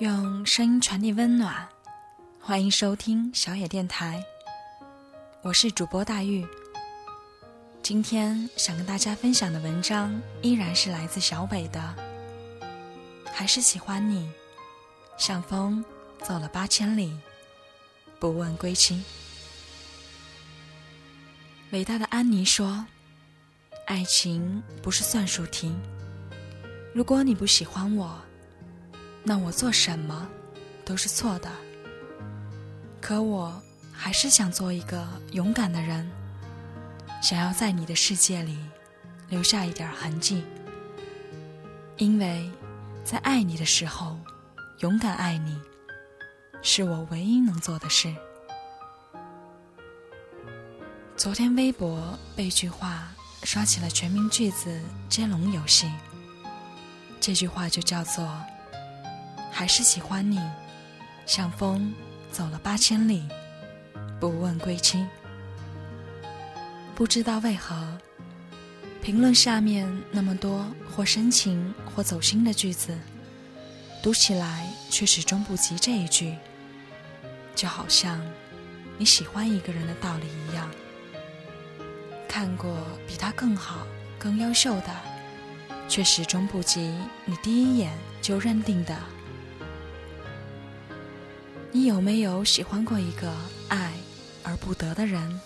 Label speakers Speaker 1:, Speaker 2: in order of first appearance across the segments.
Speaker 1: 用声音传递温暖，欢迎收听小野电台。我是主播大玉。今天想跟大家分享的文章依然是来自小北的，还是喜欢你，像风走了八千里，不问归期。伟大的安妮说：“爱情不是算术题，如果你不喜欢我。”那我做什么都是错的，可我还是想做一个勇敢的人，想要在你的世界里留下一点痕迹，因为在爱你的时候，勇敢爱你，是我唯一能做的事。昨天微博被一句话刷起了全民句子接龙游戏，这句话就叫做。还是喜欢你，像风走了八千里，不问归期。不知道为何，评论下面那么多或深情或走心的句子，读起来却始终不及这一句。就好像你喜欢一个人的道理一样，看过比他更好、更优秀的，却始终不及你第一眼就认定的。你有没有喜欢过一个爱而不得的人？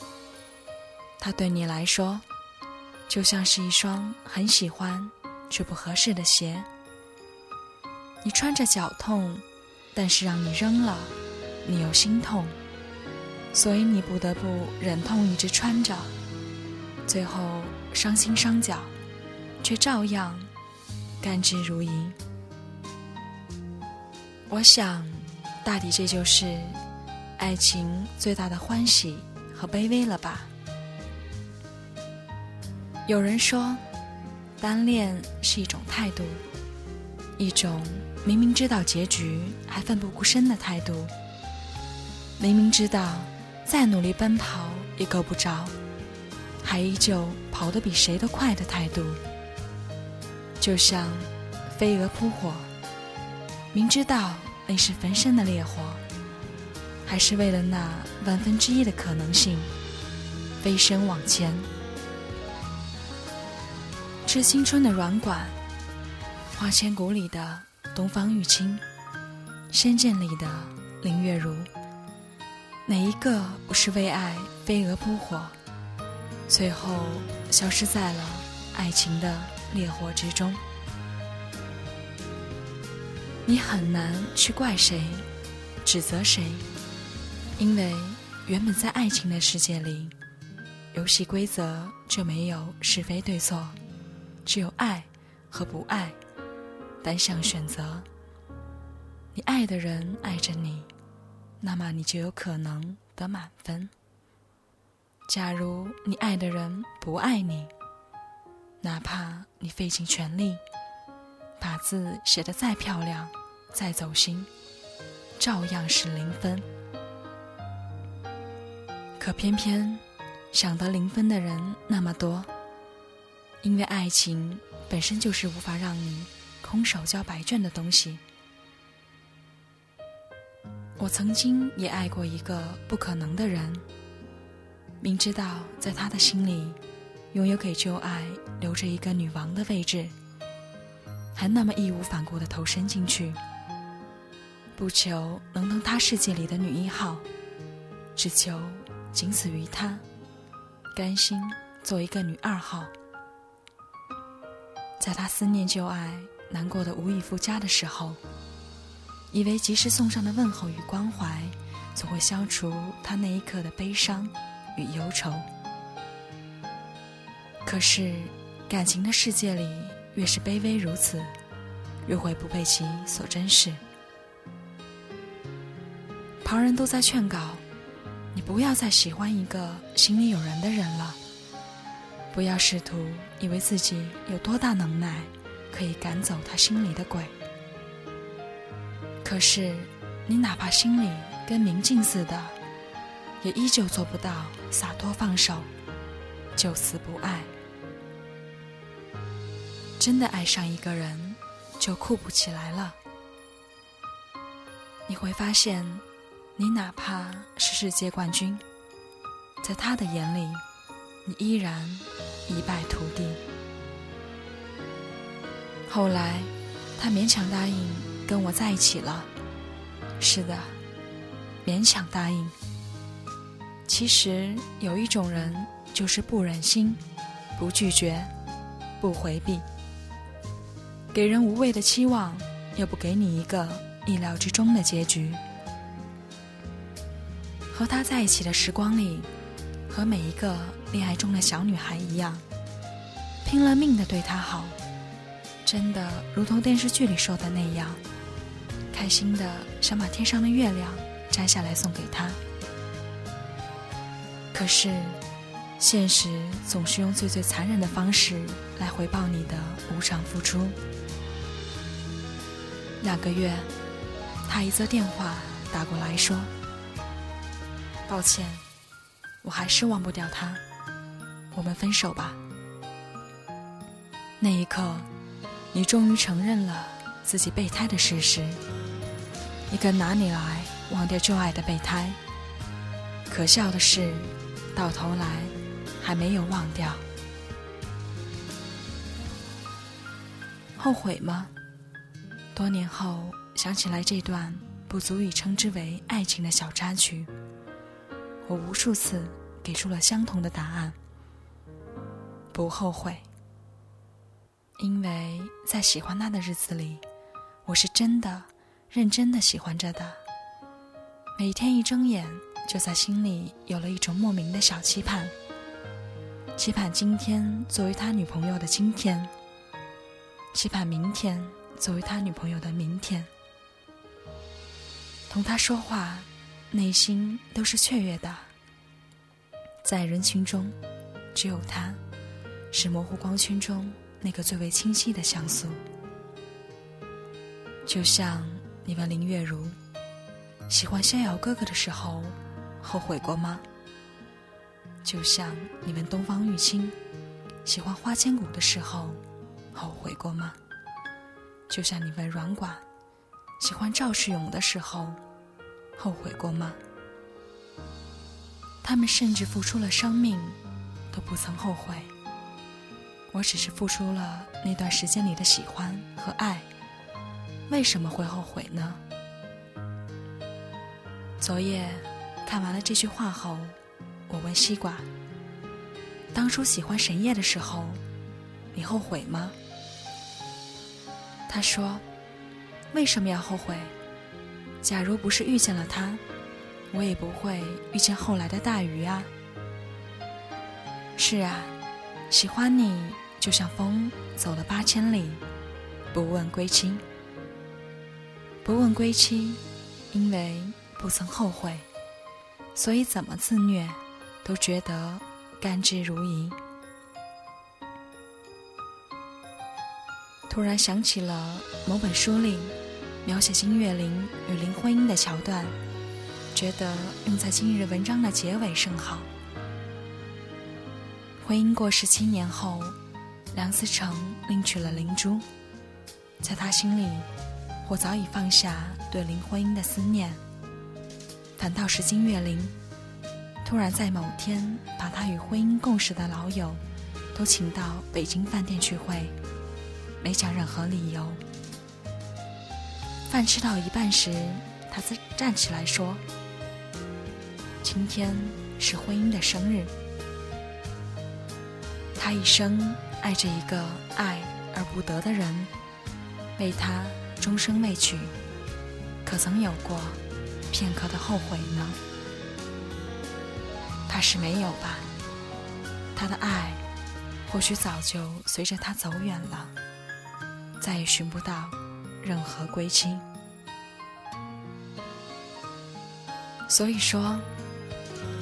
Speaker 1: 他对你来说，就像是一双很喜欢却不合适的鞋。你穿着脚痛，但是让你扔了，你又心痛，所以你不得不忍痛一直穿着，最后伤心伤脚，却照样甘之如饴。我想。大抵这就是爱情最大的欢喜和卑微了吧？有人说，单恋是一种态度，一种明明知道结局还奋不顾身的态度，明明知道再努力奔跑也够不着，还依旧跑得比谁都快的态度。就像飞蛾扑火，明知道。那是焚身的烈火，还是为了那万分之一的可能性，飞身往前？致青春的软管，花千骨里的东方玉清，仙剑里的林月如，哪一个不是为爱飞蛾扑火，最后消失在了爱情的烈火之中？你很难去怪谁，指责谁，因为原本在爱情的世界里，游戏规则就没有是非对错，只有爱和不爱，单向选择。你爱的人爱着你，那么你就有可能得满分。假如你爱的人不爱你，哪怕你费尽全力。把字写得再漂亮，再走心，照样是零分。可偏偏想得零分的人那么多，因为爱情本身就是无法让你空手交白卷的东西。我曾经也爱过一个不可能的人，明知道在他的心里，拥有给旧爱留着一个女王的位置。还那么义无反顾地投身进去，不求能当他世界里的女一号，只求仅此于他，甘心做一个女二号。在他思念旧爱、难过的无以复加的时候，以为及时送上的问候与关怀，总会消除他那一刻的悲伤与忧愁。可是，感情的世界里。越是卑微如此，越会不被其所珍视。旁人都在劝告你，不要再喜欢一个心里有人的人了，不要试图以为自己有多大能耐，可以赶走他心里的鬼。可是，你哪怕心里跟明镜似的，也依旧做不到洒脱放手，就此不爱。真的爱上一个人，就酷不起来了。你会发现，你哪怕是世界冠军，在他的眼里，你依然一败涂地。后来，他勉强答应跟我在一起了。是的，勉强答应。其实有一种人，就是不忍心，不拒绝，不回避，给人无谓的期望，又不给你一个意料之中的结局。和他在一起的时光里，和每一个恋爱中的小女孩一样，拼了命的对他好，真的如同电视剧里说的那样，开心的想把天上的月亮摘下来送给他。可是，现实总是用最最残忍的方式来回报你的无偿付出。两个月，他一则电话打过来说：“抱歉，我还是忘不掉他，我们分手吧。”那一刻，你终于承认了自己备胎的事实。你跟哪里来忘掉旧爱的备胎？可笑的是。到头来，还没有忘掉。后悔吗？多年后想起来这段不足以称之为爱情的小插曲，我无数次给出了相同的答案：不后悔。因为在喜欢他的日子里，我是真的、认真的喜欢着的。每天一睁眼。就在心里有了一种莫名的小期盼，期盼今天作为他女朋友的今天，期盼明天作为他女朋友的明天。同他说话，内心都是雀跃的。在人群中，只有他，是模糊光圈中那个最为清晰的像素。就像你问林月如，喜欢逍遥哥哥的时候。后悔过吗？就像你问东方玉清喜欢花千骨的时候，后悔过吗？就像你问软管喜欢赵世勇的时候，后悔过吗？他们甚至付出了生命，都不曾后悔。我只是付出了那段时间里的喜欢和爱，为什么会后悔呢？昨夜。看完了这句话后，我问西瓜：“当初喜欢沈烨的时候，你后悔吗？”他说：“为什么要后悔？假如不是遇见了他，我也不会遇见后来的大鱼啊。”是啊，喜欢你就像风走了八千里，不问归期。不问归期，因为不曾后悔。所以怎么自虐，都觉得甘之如饴。突然想起了某本书里描写金岳霖与林徽因的桥段，觉得用在今日文章的结尾甚好。徽因过世七年后，梁思成另娶了林珠，在他心里，我早已放下对林徽因的思念。反倒是金岳霖，突然在某天把他与婚姻共事的老友都请到北京饭店聚会，没讲任何理由。饭吃到一半时，他站站起来说：“今天是婚姻的生日。他一生爱着一个爱而不得的人，为他终生未娶，可曾有过？”片刻的后悔呢？怕是没有吧。他的爱，或许早就随着他走远了，再也寻不到任何归期。所以说，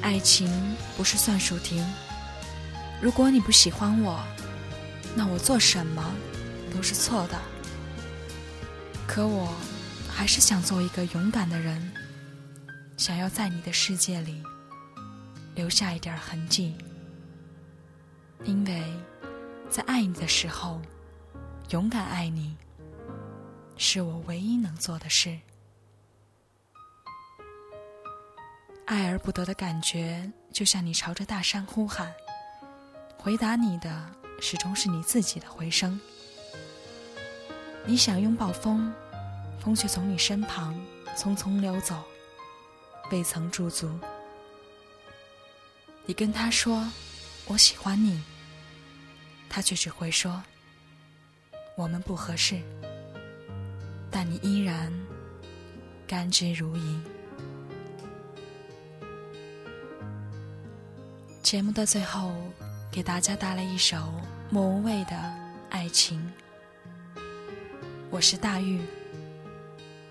Speaker 1: 爱情不是算术题。如果你不喜欢我，那我做什么都是错的。可我还是想做一个勇敢的人。想要在你的世界里留下一点痕迹，因为在爱你的时候，勇敢爱你，是我唯一能做的事。爱而不得的感觉，就像你朝着大山呼喊，回答你的始终是你自己的回声。你想拥抱风，风却从你身旁匆匆溜走，未曾驻足。你跟他说我喜欢你，他却只会说我们不合适，但你依然甘之如饴。节目的最后，给大家带来一首莫文蔚的《爱情》。我是大玉，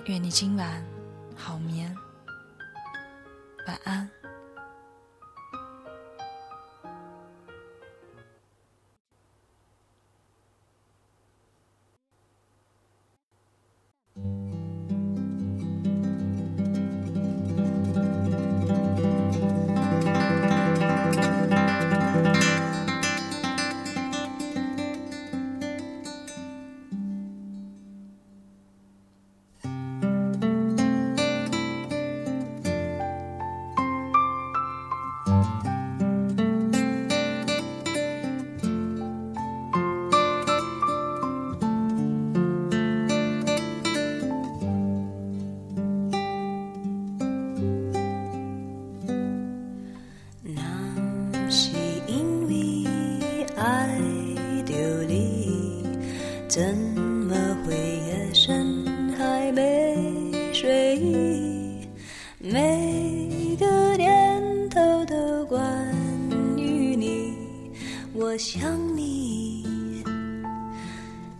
Speaker 1: 愿你今晚好眠，晚安。
Speaker 2: 我想你，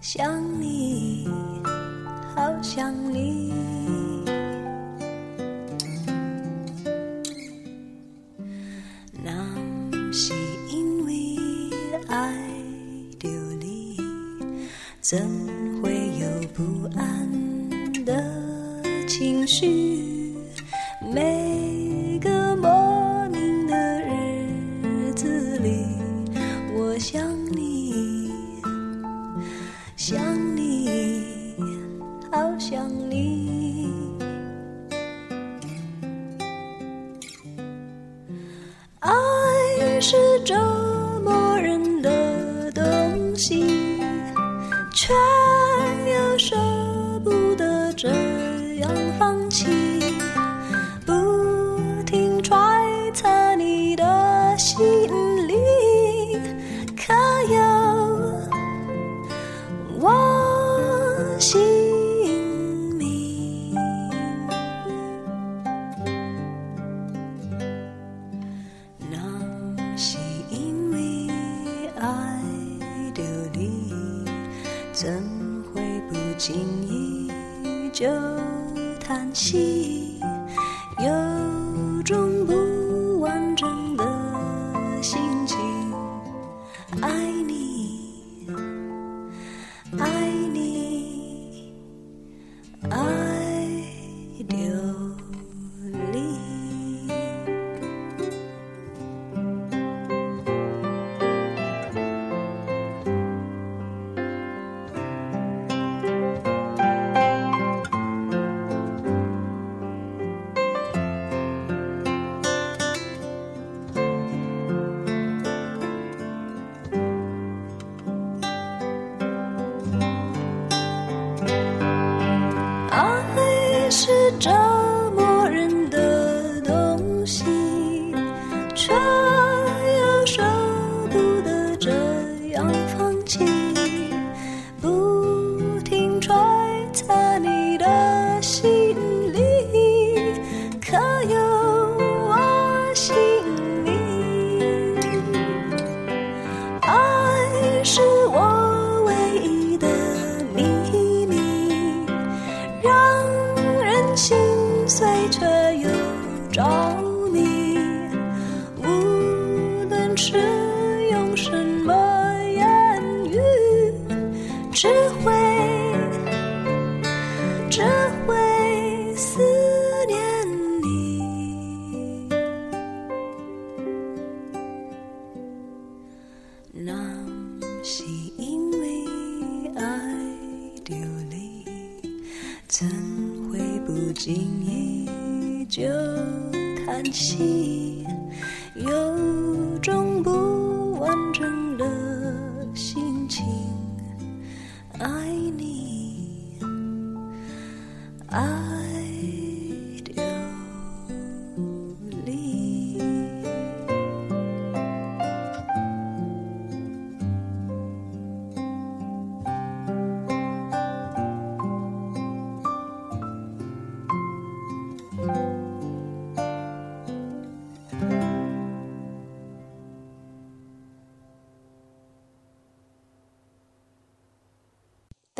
Speaker 2: 想你，好想你。那是因为爱丢你，怎会有不安的情绪？每个莫名的日子里。心是因为爱丢你，怎会？不经意就。叹息，有种不